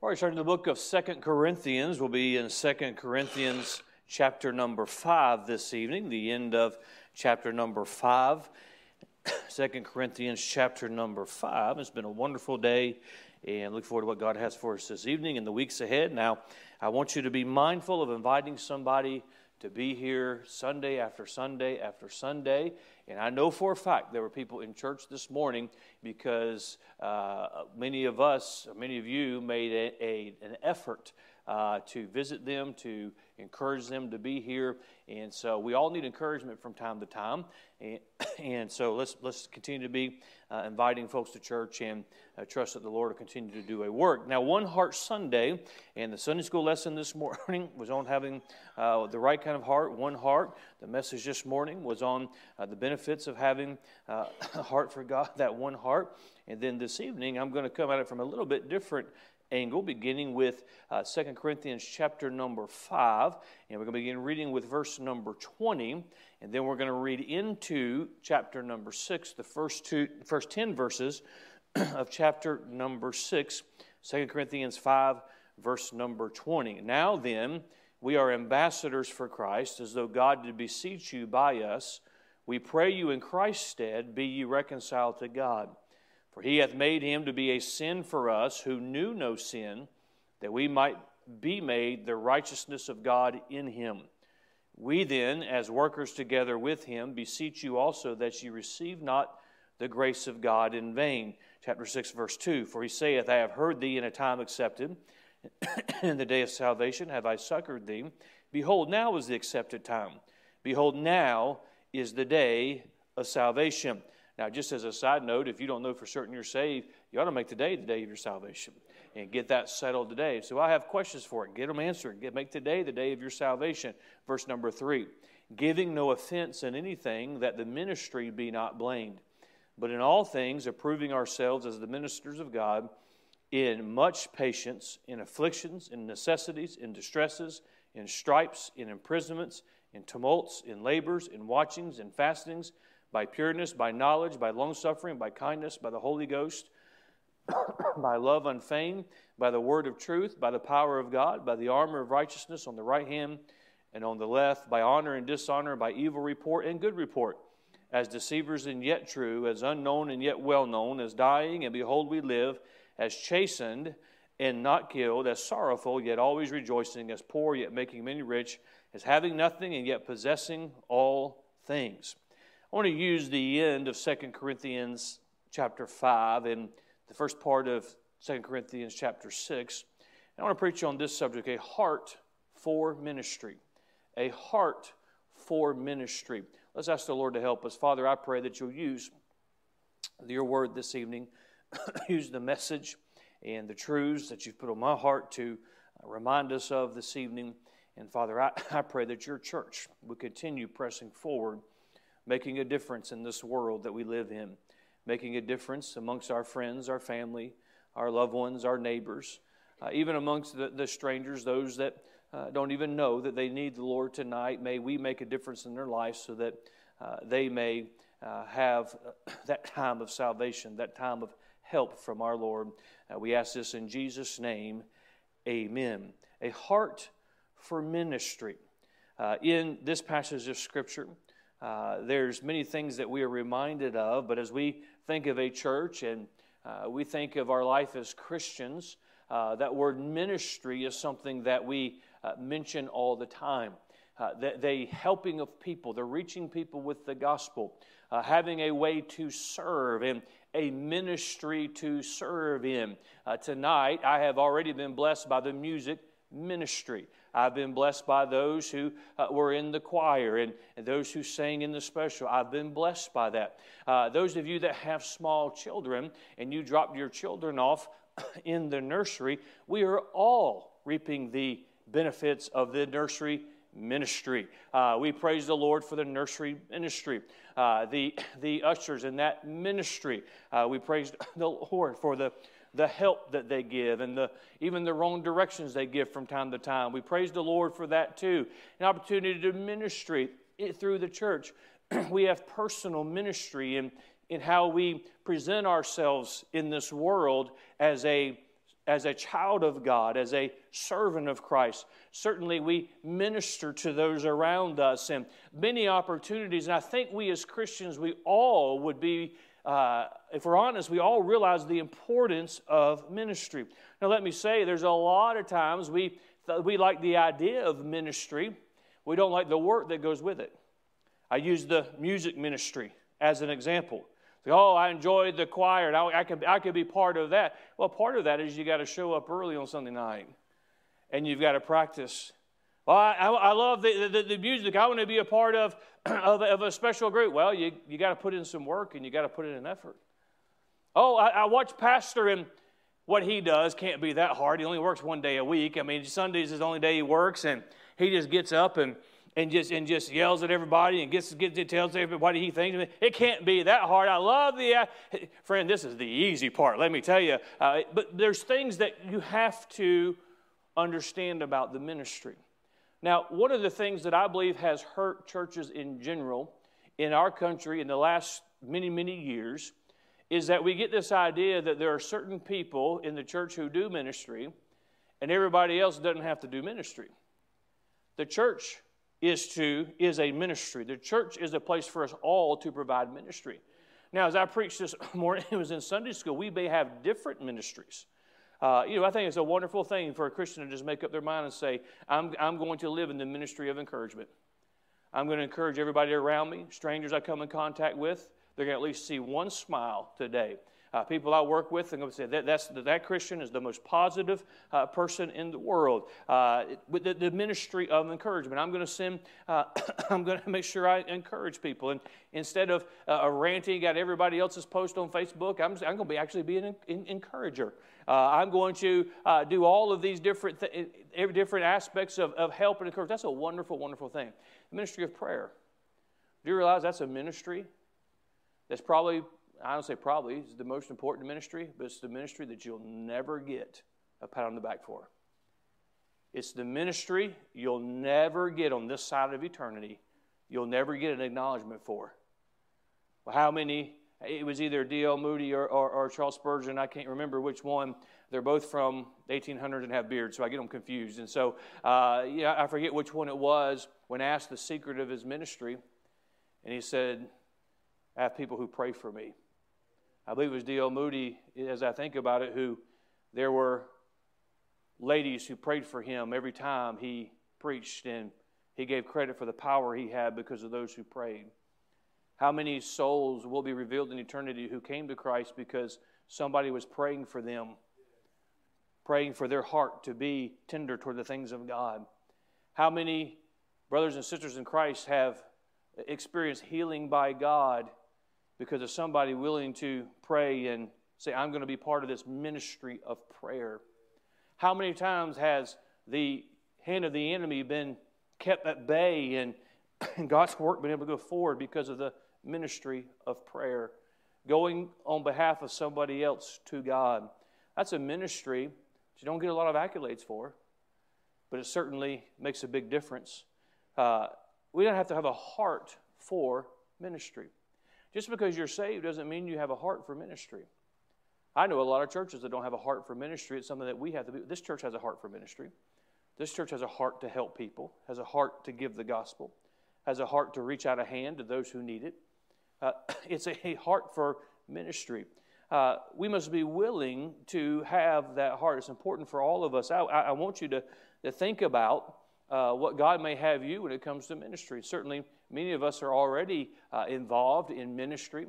All right, starting the book of Second Corinthians. We'll be in Second Corinthians chapter number 5 this evening, the end of chapter number 5. Second Corinthians chapter number 5. It's been a wonderful day and look forward to what God has for us this evening and the weeks ahead. Now, I want you to be mindful of inviting somebody to be here Sunday after Sunday after Sunday. And I know for a fact there were people in church this morning because uh, many of us, many of you, made a, a, an effort uh, to visit them, to encourage them to be here. And so we all need encouragement from time to time. And, and so let's, let's continue to be uh, inviting folks to church and uh, trust that the Lord will continue to do a work. Now, One Heart Sunday, and the Sunday school lesson this morning was on having uh, the right kind of heart, one heart. The message this morning was on uh, the benefits of having uh, a heart for God, that one heart. And then this evening, I'm going to come at it from a little bit different angle, beginning with uh, 2 Corinthians chapter number 5. And we're going to begin reading with verse number 20. And then we're going to read into chapter number 6, the first, two, first 10 verses of chapter number 6, 2 Corinthians 5, verse number 20. Now then, we are ambassadors for Christ, as though God did beseech you by us. We pray you in Christ's stead, be ye reconciled to God. For he hath made him to be a sin for us who knew no sin, that we might be made the righteousness of God in him. We then, as workers together with him, beseech you also that ye receive not the grace of God in vain. Chapter 6, verse 2 For he saith, I have heard thee in a time accepted, in the day of salvation have I succored thee. Behold, now is the accepted time. Behold, now is the day of salvation. Now, just as a side note, if you don't know for certain you're saved, you ought to make today the day of your salvation and get that settled today. So I have questions for it. Get them answered. Get, make today the day of your salvation. Verse number three giving no offense in anything, that the ministry be not blamed, but in all things approving ourselves as the ministers of God, in much patience, in afflictions, in necessities, in distresses, in stripes, in imprisonments, in tumults, in labors, in watchings, in fastings by pureness, by knowledge, by longsuffering, by kindness, by the Holy Ghost, by love unfeigned, by the word of truth, by the power of God, by the armor of righteousness on the right hand and on the left, by honor and dishonor, by evil report and good report, as deceivers and yet true, as unknown and yet well known, as dying and behold we live, as chastened and not killed, as sorrowful yet always rejoicing, as poor yet making many rich, as having nothing and yet possessing all things. I want to use the end of 2 Corinthians chapter 5 and the first part of 2 Corinthians chapter 6. And I want to preach on this subject a heart for ministry. A heart for ministry. Let's ask the Lord to help us. Father, I pray that you'll use your word this evening, use the message and the truths that you've put on my heart to uh, remind us of this evening. And Father, I, I pray that your church will continue pressing forward making a difference in this world that we live in, making a difference amongst our friends, our family, our loved ones, our neighbors, uh, even amongst the, the, strangers, those that uh, don't even know that they need the Lord tonight. May we make a difference in their life so that uh, they may uh, have uh, that time of salvation, that time of help from our Lord. Uh, we ask this in Jesus' name. Amen. A heart for ministry. in this passage of Scripture, uh, there's many things that we are reminded of, but as we think of a church and uh, we think of our life as Christians, uh, that word ministry is something that we uh, mention all the time. Uh, the, the, helping of people, the reaching people with the gospel, uh, having a way to serve and a ministry to serve in. tonight, I have already been blessed by the music ministry. I've been blessed by those who uh, were in the choir and, and, those who sang in the special. I've been blessed by that. Uh, those of you that have small children and you dropped your children off in the nursery, we are all reaping the benefits of the nursery ministry. Uh, we praise the Lord for the nursery ministry, uh, the, the ushers in that ministry. Uh, we praise the Lord for the the help that they give and the, even the wrong directions they give from time to time. We praise the Lord for that too. An opportunity to ministry through the church. we have personal ministry in, in how we present ourselves in this world as a as a child of God, as a servant of Christ. Certainly, we minister to those around us and many opportunities. And I think we as Christians, we all would be, uh, if we're honest, we all realize the importance of ministry. Now, let me say, there's a lot of times we, we like the idea of ministry, we don't like the work that goes with it. I use the music ministry as an example. Oh, I enjoyed the choir, and I, I, could, I could be part of that. Well, part of that is you got to show up early on Sunday night, and you've got to practice. Well, I, I love the, the, the, music. I want to be a part of, of, of a special group. Well, you, you got to put in some work, and you got to put in an effort. Oh, I, I watch Pastor, and what he does can't be that hard. He only works one day a week. I mean, Sundays is the only day he works, and he just gets up and – and just and just yells at everybody and gets gets tells everybody he thinks. It can't be that hard. I love the uh, friend. This is the easy part. Let me tell you. Uh, but there's things that you have to understand about the ministry. Now, one of the things that I believe has hurt churches in general in our country in the last many many years is that we get this idea that there are certain people in the church who do ministry, and everybody else doesn't have to do ministry. The church is to is a ministry. The church is a place for us all to provide ministry. Now, as I preached this morning, it was in Sunday school. We may have different ministries. Uh, you know, I think it's a wonderful thing for a Christian to just make up their mind and say, I'm, I'm going to live in the ministry of encouragement. I'm going to encourage everybody around me, strangers I come in contact with. They're going to at least see one smile today. Uh, people I work with, to say that, that's, that Christian is the most positive uh, person in the world. Uh, with the, the, ministry of encouragement, I'm going to send, uh, I'm going to make sure I encourage people. And instead of uh, ranting at everybody else's post on Facebook, I'm, I'm going to be actually be an, encourager. Uh, I'm going to do all of these different, th- different aspects of, of help and encouragement. That's a wonderful, wonderful thing. The ministry of prayer. Do you realize that's a ministry that's probably I don't say probably, it's the most important ministry, but it's the ministry that you'll never get a pat on the back for. It's the ministry you'll never get on this side of eternity, you'll never get an acknowledgement for. Well, how many? It was either D.L. Moody or, or, or, Charles Spurgeon. I can't remember which one. They're both from 1800 and have beards, so I get them confused. And so, uh, yeah, I forget which one it was when asked the secret of his ministry. And he said, I have people who pray for me. I believe it was D.L. Moody, as I think about it, who there were ladies who prayed for him every time he preached, and he gave credit for the power he had because of those who prayed. How many souls will be revealed in eternity who came to Christ because somebody was praying for them, praying for their heart to be tender toward the things of God? How many brothers and sisters in Christ have experienced healing by God because of somebody willing to pray and say, I'm going to be part of this ministry of prayer. How many times has the hand of the enemy been kept at bay and, God's work been able to go forward because of the ministry of prayer? Going on behalf of somebody else to God. That's a ministry that you don't get a lot of accolades for, but it certainly makes a big difference. Uh, we don't have to have a heart for ministry. Just because you're saved doesn't mean you have a heart for ministry. I know a lot of churches that don't have a heart for ministry. It's something that we have to be. This church has a heart for ministry. This church has a heart to help people, has a heart to give the gospel, has a heart to reach out a hand to those who need it. Uh, it's a heart for ministry. Uh, we must be willing to have that heart. It's important for all of us. I, I want you to, to think about uh, what God may have you when it comes to ministry. Certainly, many of us are already uh, involved in ministry.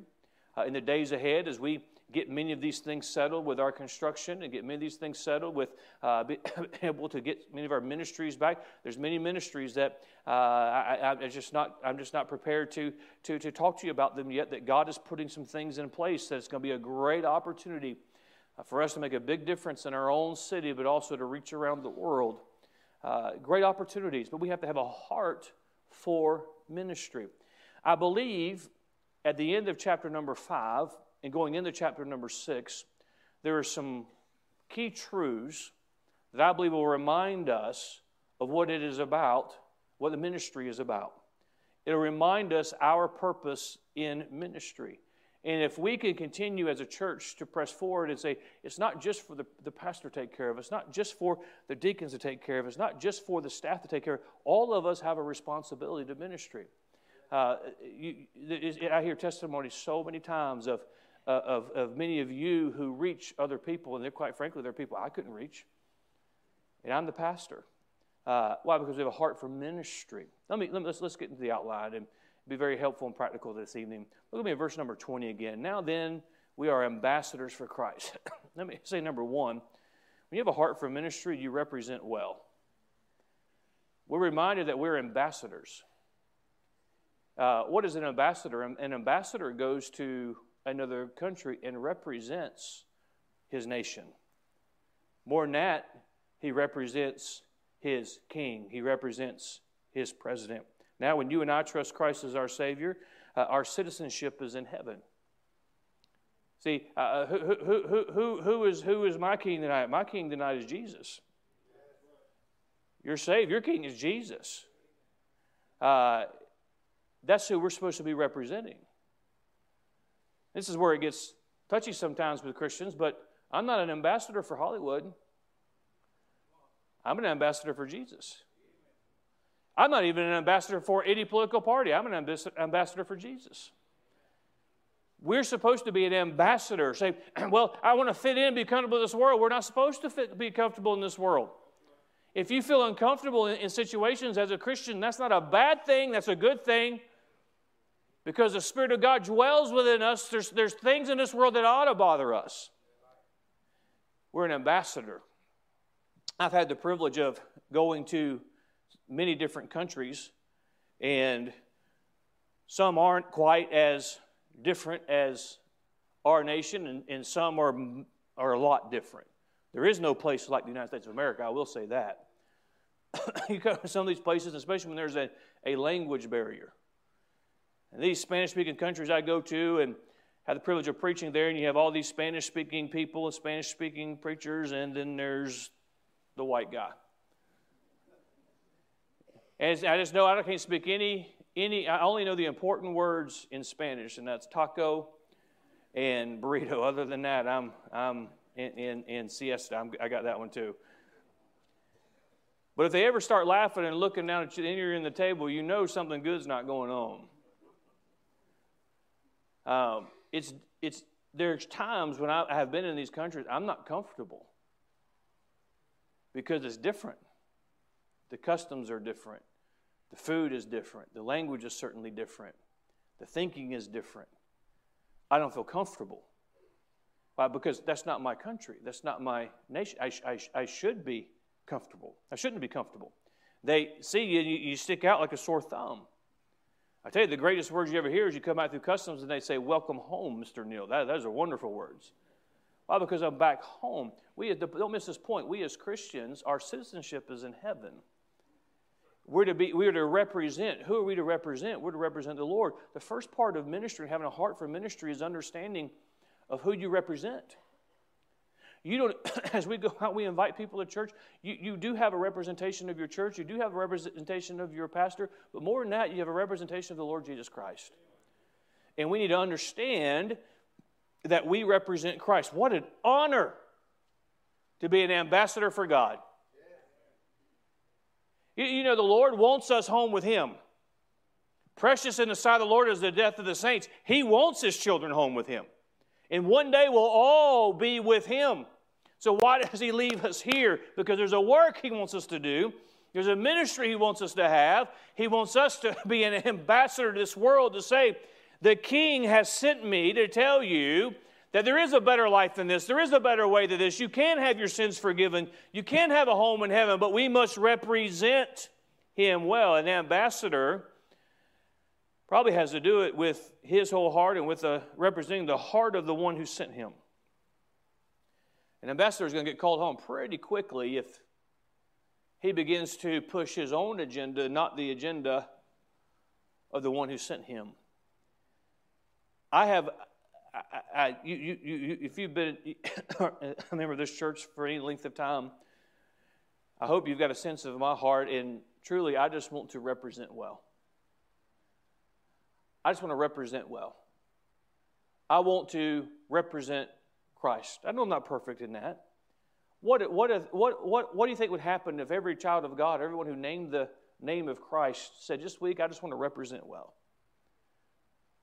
Uh, in the days ahead, as we get many of these things settled with our construction and get many of these things settled with uh, be able to get many of our ministries back. There's many ministries that uh, I, I, just not, I'm just not prepared to, to, to talk to you about them yet, that God is putting some things in place that it's going to be a great opportunity uh, for us to make a big difference in our own city, but also to reach around the world. Uh, great opportunities, but we have to have a heart for ministry. I believe at the end of chapter number five and going into chapter number six, there are some key truths that I believe will remind us of what it is about, what the ministry is about. It'll remind us our purpose in ministry. And if we can continue as a church to press forward and say, it's not just for the, the pastor to take care of, it's not just for the deacons to take care of, it's not just for the staff to take care of, all of us have a responsibility to ministry. Uh, you, I hear testimonies so many times of, uh, of, of many of you who reach other people, and they're quite frankly, they're people I couldn't reach. And I'm the pastor. Uh, why? Because we have a heart for ministry. Let me, let me let's, let's get into the outline and be very helpful and practical this evening. Look at me at verse number 20 again. Now then, we are ambassadors for Christ. Let me say number one when you have a heart for ministry, you represent well. We're reminded that we're ambassadors. Uh, what is an ambassador? An ambassador goes to another country and represents his nation. More than that, he represents his king, he represents his president. Now, when you and I trust Christ as our Savior, uh, our citizenship is in heaven. See, uh, uh who, who, who, who, is, who is my king tonight? My king tonight is Jesus. You're saved. Your king is Jesus. Uh, that's who we're supposed to be representing. This is where it gets touchy sometimes with Christians, but I'm not an ambassador for Hollywood. I'm an ambassador for Jesus. I'm not even an ambassador for any political party. I'm an ambassador for Jesus. We're supposed to be an ambassador. Say, well, I want to fit in, be comfortable in this world. We're not supposed to fit, be comfortable in this world. If you feel uncomfortable in, in situations as a Christian, that's not a bad thing, that's a good thing. Because the Spirit of God dwells within us. There's, there's things in this world that ought to bother us. We're an ambassador. I've had the privilege of going to many different countries, and some aren't quite as different as our nation, and, and some are, are a lot different. There is no place like the United States of America, I will say that. you go to some of these places, especially when there's a, a language barrier. And these Spanish speaking countries I go to and have the privilege of preaching there, and you have all these Spanish speaking people and Spanish speaking preachers, and then there's the white guy. And I just know I can't speak any, any, I only know the important words in Spanish, and that's taco and burrito. Other than that, I'm, I'm in, in, in siesta. I'm, I got that one too. But if they ever start laughing and looking down at you, and you're in the table, you know something good's not going on. Um, it's, it's, there's times when I have been in these countries, I'm not comfortable because it's different. The customs are different. The food is different. The language is certainly different. The thinking is different. I don't feel comfortable. Why? Because that's not my country. That's not my nation. I, I, I should be comfortable. I shouldn't be comfortable. They see you, you stick out like a sore thumb. I tell you, the greatest words you ever hear is you come out through customs and they say, Welcome home, Mr. Neal. That, those are wonderful words. Why? Because I'm back home. We, don't miss this point. We as Christians, our citizenship is in heaven. We're to, be, we're to represent. Who are we to represent? We're to represent the Lord. The first part of ministry, having a heart for ministry, is understanding of who you represent. You don't, as we go out, we invite people to church. You, you do have a representation of your church, you do have a representation of your pastor, but more than that, you have a representation of the Lord Jesus Christ. And we need to understand that we represent Christ. What an honor to be an ambassador for God. You, know, the Lord wants us home with Him. Precious in the sight of the Lord is the death of the saints. He wants His children home with Him. And one day we'll all be with Him. So why does He leave us here? Because there's a work He wants us to do. There's a ministry He wants us to have. He wants us to be an ambassador to this world to say, The King has sent me to tell you that there is a better life than this. There is a better way than this. You can have your sins forgiven. You can have a home in heaven, but we must represent him well. An ambassador probably has to do it with his whole heart and with representing the heart of the one who sent him. An ambassador is going to get called home pretty quickly if he begins to push his own agenda, not the agenda of the one who sent him. I have I, I, you, you, you, if you've been a member of this church for any length of time, I hope you've got a sense of my heart, and truly, I just want to represent well. I just want to represent well. I want to represent Christ. I know I'm not perfect in that. What, what, what, what, what do you think would happen if every child of God, everyone who named the name of Christ, said, This week I just want to represent well?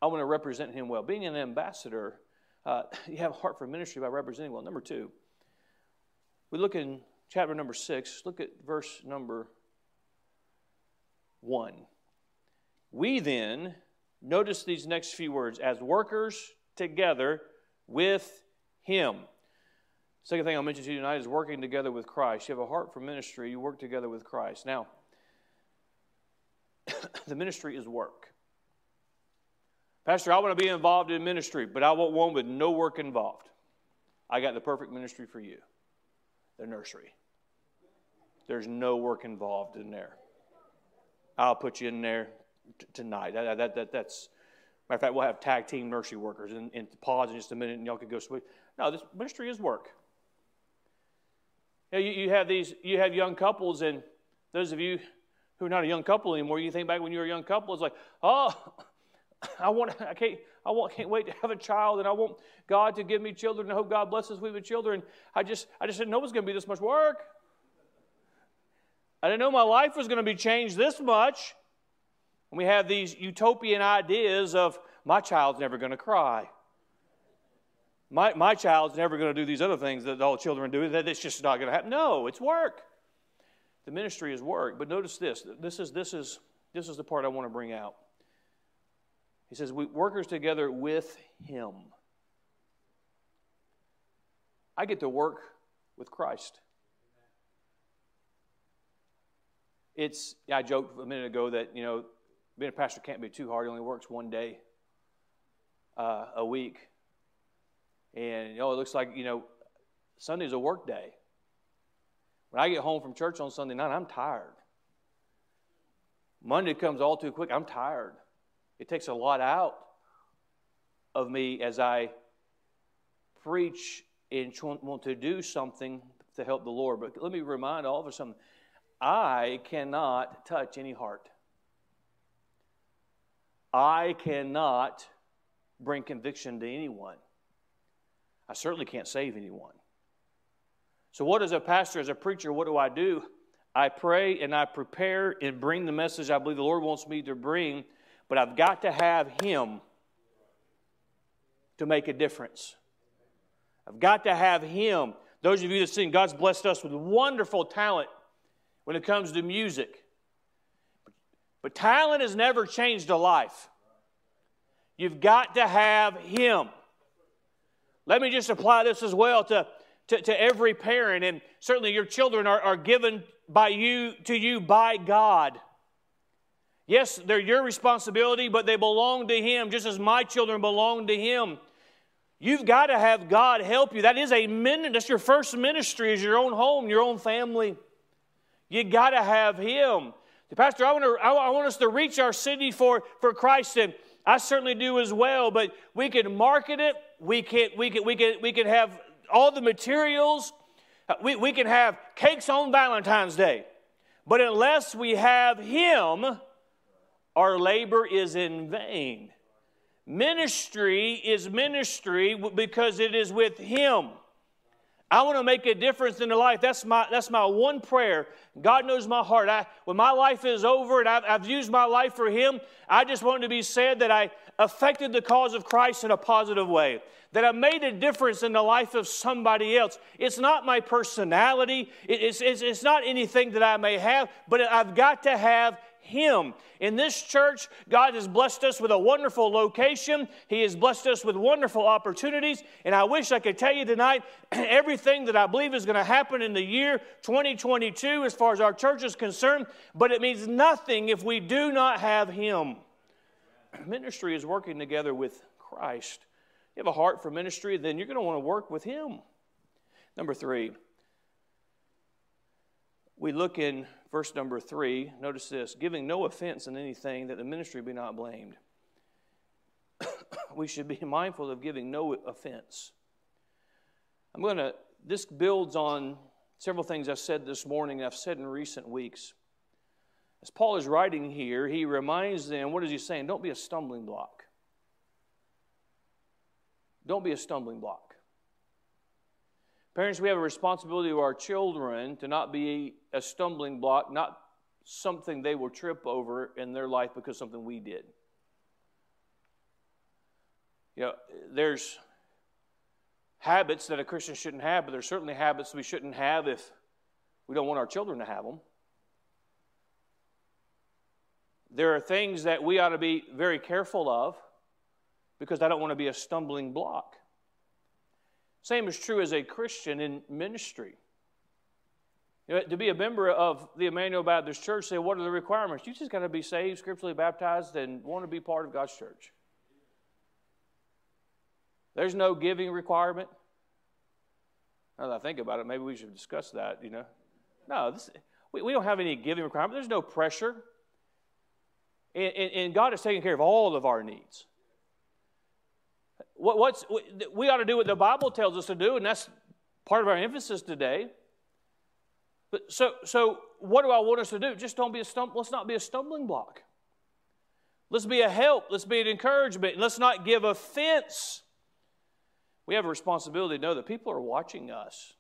I want to represent Him well. Being an ambassador, uh, you have a heart for ministry by representing well. Number two, we look in chapter number six, look at verse number one. We then, notice these next few words, as workers together with Him. Second thing I'll mention to you tonight is working together with Christ. You have a heart for ministry, you work together with Christ. Now, the ministry is work. Pastor, I want to be involved in ministry, but I want one with no work involved. I got the perfect ministry for you the nursery. There's no work involved in there. I'll put you in there t- tonight. That, that, that, that's, matter of fact, we'll have tag team nursery workers and, and pause in just a minute and y'all can go switch. No, this ministry is work. You, know, you, you have these, you have young couples, and those of you who are not a young couple anymore, you think back when you were a young couple, it's like, oh, I want, I can't, I want, can't wait to have a child, and I want God to give me children. I hope God blesses me with children. I just, I just didn't know it was going to be this much work. I didn't know my life was going to be changed this much. And we have these utopian ideas of my child's never going to cry. My, my child's never going to do these other things that all children do. That it's just not going to happen. No, it's work. The ministry is work. But notice this. This is, this is, this is the part I want to bring out. He says, we workers together with him. I get to work with Christ. It's, I joked a minute ago that, you know, being a pastor can't be too hard. He only works one day uh, a week. And, you know, it looks like, you know, Sunday's a work day. When I get home from church on Sunday night, I'm tired. Monday comes all too quick. I'm tired. It takes a lot out of me as I preach and want to do something to help the Lord. But let me remind all of us something. I cannot touch any heart. I cannot bring conviction to anyone. I certainly can't save anyone. So, what as a pastor, as a preacher, what do I do? I pray and I prepare and bring the message I believe the Lord wants me to bring but I've got to have Him to make a difference. I've got to have Him. Those of you that sing, God's blessed us with wonderful talent when it comes to music. But talent has never changed a life. You've got to have Him. Let me just apply this as well to, to, to every parent, and certainly your children are, are given by you to you by God. Yes, they're your responsibility, but they belong to Him just as my children belong to Him. You've got to have God help you. That is a min- that's your first ministry, is your own home, your own family. You got to have Him. Pastor, I want, to, I want us to reach our city for, for Christ, and I certainly do as well, but we can market it. We can, we can, we can, we can have all the materials. We, we can have cakes on Valentine's Day. But unless we have Him, our labor is in vain. Ministry is ministry because it is with Him. I want to make a difference in the life. That's my, that's my one prayer. God knows my heart. I, when my life is over and I've, I've used my life for Him, I just want to be said that I affected the cause of Christ in a positive way, that I made a difference in the life of somebody else. It's not my personality, it's, it's, it's not anything that I may have, but I've got to have him. In this church, God has blessed us with a wonderful location. He has blessed us with wonderful opportunities. And I wish I could tell you tonight everything that I believe is going to happen in the year 2022 as far as our church is concerned, but it means nothing if we do not have Him. Ministry is working together with Christ. You have a heart for ministry, then you're going to want to work with Him. Number three, we look in verse number three. Notice this giving no offense in anything that the ministry be not blamed. we should be mindful of giving no offense. I'm going to, this builds on several things I've said this morning, I've said in recent weeks. As Paul is writing here, he reminds them, what is he saying? Don't be a stumbling block. don't be a stumbling block. Parents, we have a responsibility to our children to not be a stumbling block, not something they will trip over in their life because something we did. You know, there's habits that a Christian shouldn't have, but there's certainly habits we shouldn't have if we don't want our children to have them. There are things that we ought to be very careful of because I don't want to be a stumbling block. Same is true as a Christian in ministry. You know, to be a member of the Emmanuel Baptist Church, say, what are the requirements? You just got to be saved, scripturally baptized, and want to be part of God's church. There's no giving requirement. Now that I think about it, maybe we should discuss that, you know. No, this, we, we don't have any giving requirement. There's no pressure. And, and, and God is taking care of all of our needs. What, what's, we ought to do what the Bible tells us to do, and that's part of our emphasis today. But so, so what do I want us to do? Just don't be a stump, let's not be a stumbling block. Let's be a help. Let's be an encouragement. And Let's not give offense we have a responsibility to know that people are watching us.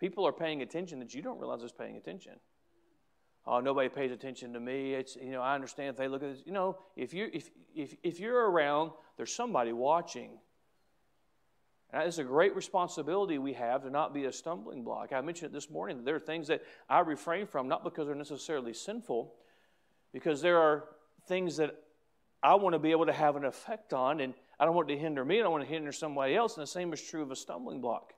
People are paying attention that you don't realize is paying attention. Oh, nobody pays attention to me. It's you know, I understand if they look at this. You know, if you if if if you're around, there's somebody watching. And it's a great responsibility we have to not be a stumbling block. I mentioned it this morning there are things that I refrain from, not because they're necessarily sinful, because there are things that I want to be able to have an effect on, and I don't want it to hinder me. I don't want to hinder somebody else. And the same is true of a stumbling block.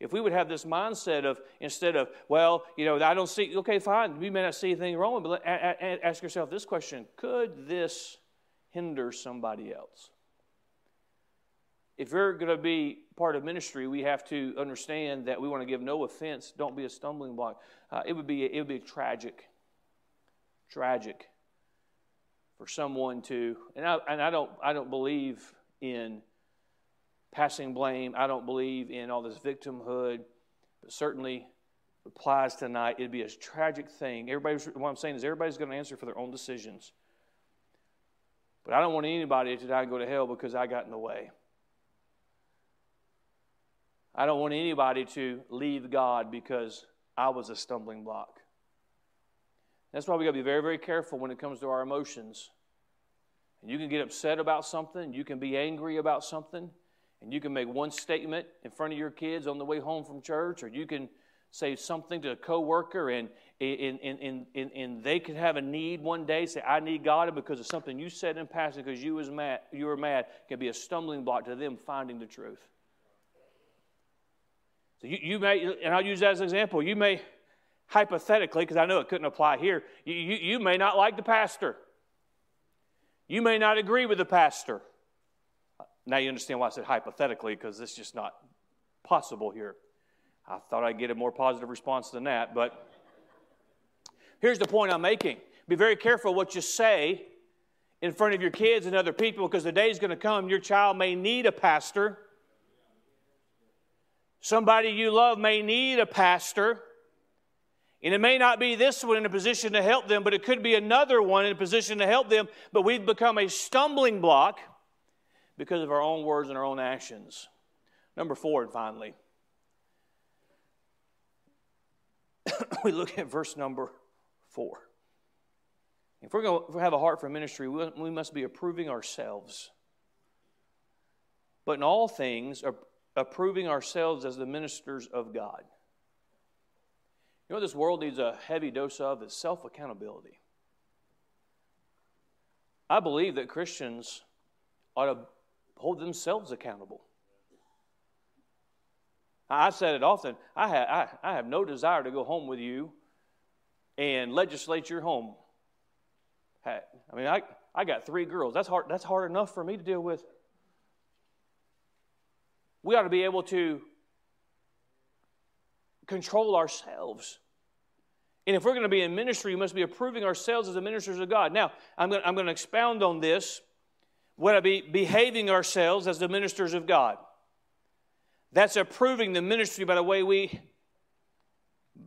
If we would have this mindset of instead of, well, you know, I don't see, okay, fine, we may not see anything wrong, but ask yourself this question Could this hinder somebody else? If you're going to be part of ministry, we have to understand that we want to give no offense. Don't be a stumbling block. Uh, it would be it would be tragic, tragic for someone to, and I, and I don't I don't believe in passing blame. I don't believe in all this victimhood, but certainly applies tonight. It'd be a tragic thing. Everybody's, what I'm saying is everybody's going to answer for their own decisions. But I don't want anybody to die and go to hell because I got in the way. I don't want anybody to leave God because I was a stumbling block. That's why we got to be very, very careful when it comes to our emotions. And you can get upset about something, you can be angry about something, and you can make one statement in front of your kids on the way home from church, or you can say something to a coworker and, and, and, and, and they could have a need one day, say, I need God, and because of something you said in passing because you, was mad, you were mad, can be a stumbling block to them finding the truth. So you, you may, and I'll use that as an example, you may, hypothetically, because I know it couldn't apply here, you, you, you may not like the pastor. You may not agree with the pastor. Now you understand why I said hypothetically, because it's just not possible here. I thought I'd get a more positive response than that, but here's the point I'm making. Be very careful what you say in front of your kids and other people because the day is going to come your child may need a pastor. Somebody you love may need a pastor. And it may not be this one in a position to help them, but it could be another one in a position to help them. But we've become a stumbling block because of our own words and our own actions. Number four, and finally, we look at verse number four. If we're going to have a heart for ministry, we must be approving ourselves. But in all things, approving ourselves as the ministers of God. You know what this world needs a heavy dose of is self accountability. I believe that Christians ought to hold themselves accountable. I've said it often. I have, I, I have no desire to go home with you and legislate your home. I mean, I, I got three girls. That's hard, that's hard enough for me to deal with. We ought to be able to control ourselves. And if we're going to be in ministry, we must be approving ourselves as the ministers of God. Now, I'm going, I'm going to expound on this. Would I be behaving ourselves as the ministers of God? That's approving the ministry by the way we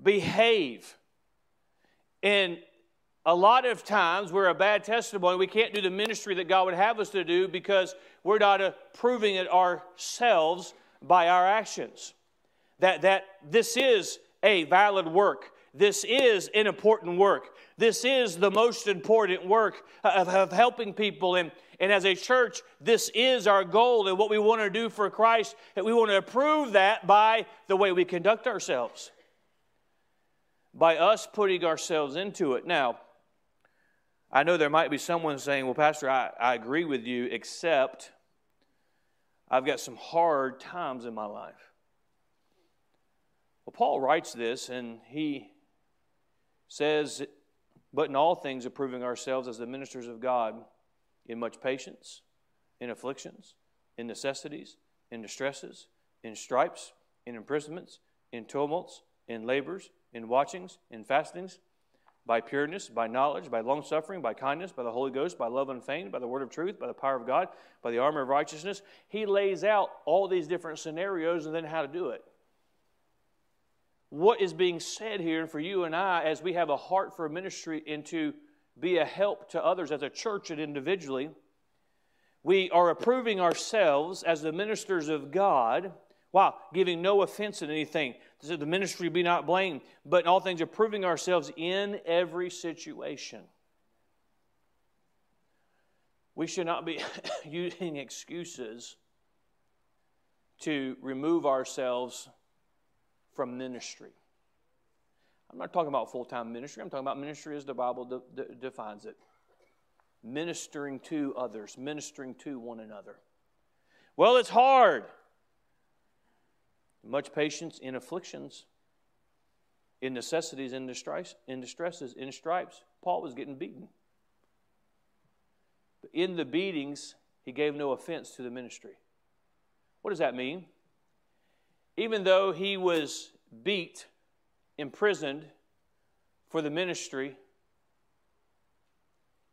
behave. And a lot of times we're a bad testimony. We can't do the ministry that God would have us to do because we're not approving it ourselves by our actions. That, that this is a valid work. This is an important work. This is the most important work of, of helping people. And, and as a church, this is our goal and what we want to do for Christ. And we want to prove that by the way we conduct ourselves, by us putting ourselves into it. Now, I know there might be someone saying, Well, Pastor, I, I agree with you, except I've got some hard times in my life. Well, Paul writes this, and he says, But in all things, approving ourselves as the ministers of God in much patience, in afflictions, in necessities, in distresses, in stripes, in imprisonments, in tumults, in labors, in watchings, in fastings, by pureness, by knowledge, by long suffering, by kindness, by the Holy Ghost, by love unfeigned, by the word of truth, by the power of God, by the armor of righteousness. He lays out all these different scenarios and then how to do it what is being said here for you and I as we have a heart for ministry and to be a help to others as a church and individually. We are approving ourselves as the ministers of God while giving no offense in anything. So the ministry be not blamed, but in all things approving ourselves in every situation. We should not be using excuses to remove ourselves from ministry. I'm not talking about full time ministry, I'm talking about ministry as the Bible de- de- defines it ministering to others, ministering to one another. Well, it's hard. Much patience in afflictions, in necessities, in, distress, in distresses, in stripes. Paul was getting beaten. But in the beatings, he gave no offense to the ministry. What does that mean? even though he was beat, imprisoned for the ministry,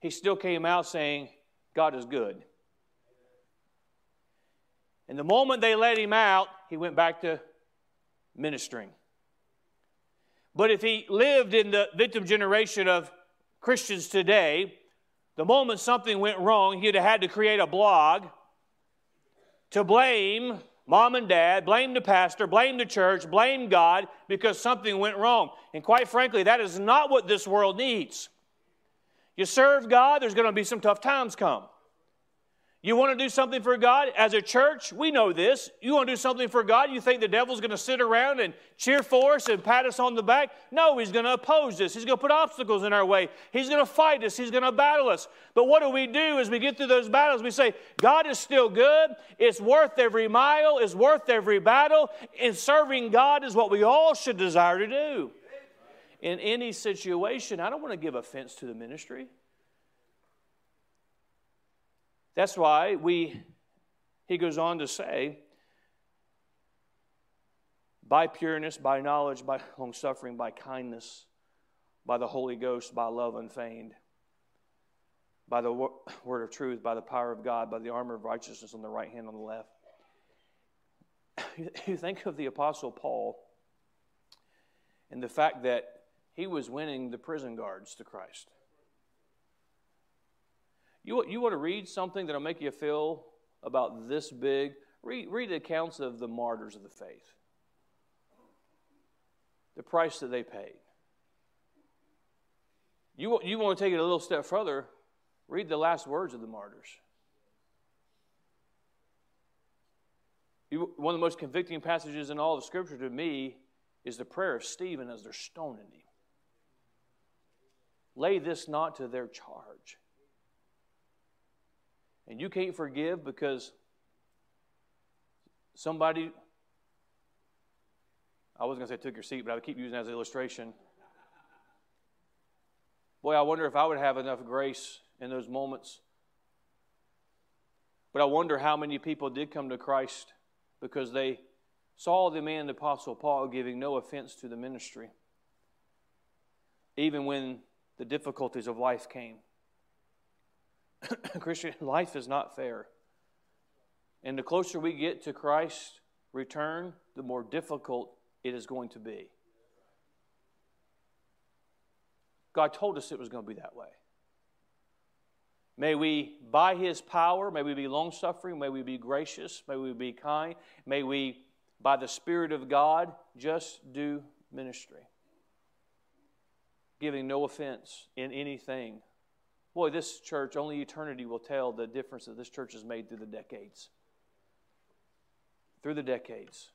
he still came out saying, God is good. And the moment they let him out, he went back to ministering. But if he lived in the victim generation of Christians today, the moment something went wrong, he'd have had to create a blog to blame mom and dad, blame the pastor, blame the church, blame God because something went wrong. And quite frankly, that is not what this world needs. You serve God, there's going to be some tough times come. You want to do something for God? As a church, we know this. You want to do something for God? You think the devil's going to sit around and cheer for us and pat us on the back? No, he's going to oppose us. He's going to put obstacles in our way. He's going to fight us. He's going to battle us. But what do we do as we get through those battles? We say, God is still good. It's worth every mile, it's worth every battle. And serving God is what we all should desire to do. In any situation, I don't want to give offense to the ministry. That's why we, he goes on to say, by pureness, by knowledge, by long suffering, by kindness, by the Holy Ghost, by love unfeigned, by the word of truth, by the power of God, by the armor of righteousness on the right hand, on the left. You think of the Apostle Paul and the fact that he was winning the prison guards to Christ. You, you want to read something that'll make you feel about this big? Read, read the accounts of the martyrs of the faith, the price that they paid. You, you want to take it a little step further? Read the last words of the martyrs. You, one of the most convicting passages in all of Scripture to me is the prayer of Stephen as they're stoning him. Lay this not to their charge and you can't forgive because somebody, I was going to say took your seat, but I would keep using it as an illustration. Boy, I wonder if I would have enough grace in those moments. But I wonder how many people did come to Christ because they saw the man, the Apostle Paul, giving no offense to the ministry, even when the difficulties of life came. Christian life is not fair. And the closer we get to Christ's return, the more difficult it is going to be. God told us it was going to be that way. May we, by His power, may we be long suffering, may we be gracious, may we be kind, may we, by the Spirit of God, just do ministry. Giving no offense in anything. Boy, this church, only eternity will tell the difference that this church has made through the decades. Through the decades.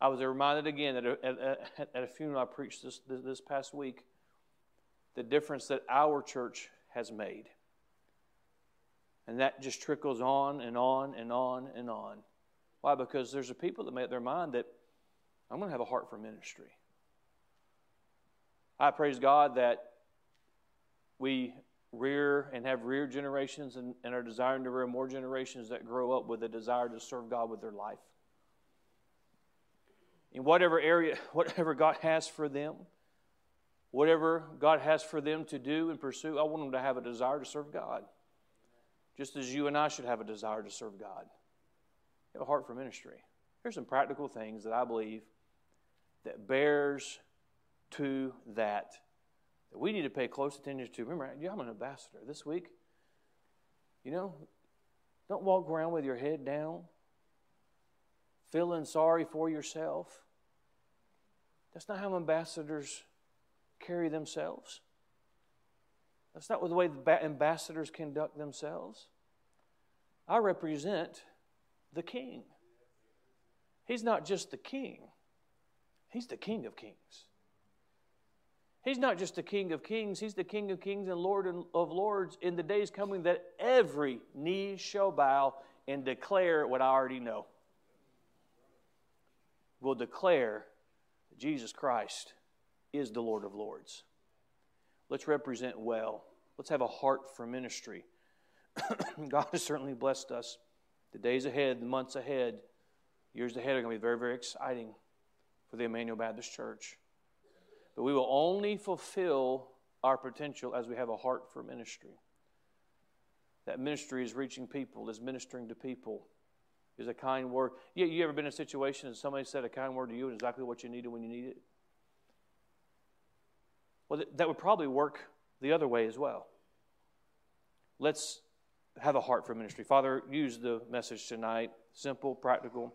I was reminded again at a, at, at a funeral I preached this, this past week the difference that our church has made. And that just trickles on and on and on and on. Why? Because there's a people that make their mind that I'm going to have a heart for ministry. I praise God that we rear and have rear generations and, and are desiring to rear more generations that grow up with a desire to serve God with their life. In whatever area, whatever God has for them, whatever God has for them to do and pursue, I want them to have a desire to serve God just as you and I should have a desire to serve God. Have a heart for ministry. Here's some practical things that I believe that bears to that that we need to pay close attention to. Remember, I'm an ambassador this week. You know, don't walk around with your head down, feeling sorry for yourself. That's not how ambassadors carry themselves. That's not the way the ambassadors conduct themselves. I represent the king. He's not just the king, he's the king of kings. He's not just the king of kings, he's the king of kings and lord of lords in the days coming that every knee shall bow and declare what I already know. Will declare that Jesus Christ is the Lord of lords. Let's represent well. Let's have a heart for ministry. God has certainly blessed us. The days ahead, the months ahead, years ahead are going to be very, very exciting for the Emmanuel Baptist Church. But we will only fulfill our potential as we have a heart for ministry. That ministry is reaching people, is ministering to people, is a kind word. You, you ever been in a situation and somebody said a kind word to you and exactly what you needed when you need it? Well, that would probably work the other way as well. Let's have a heart for ministry. Father, use the message tonight simple, practical.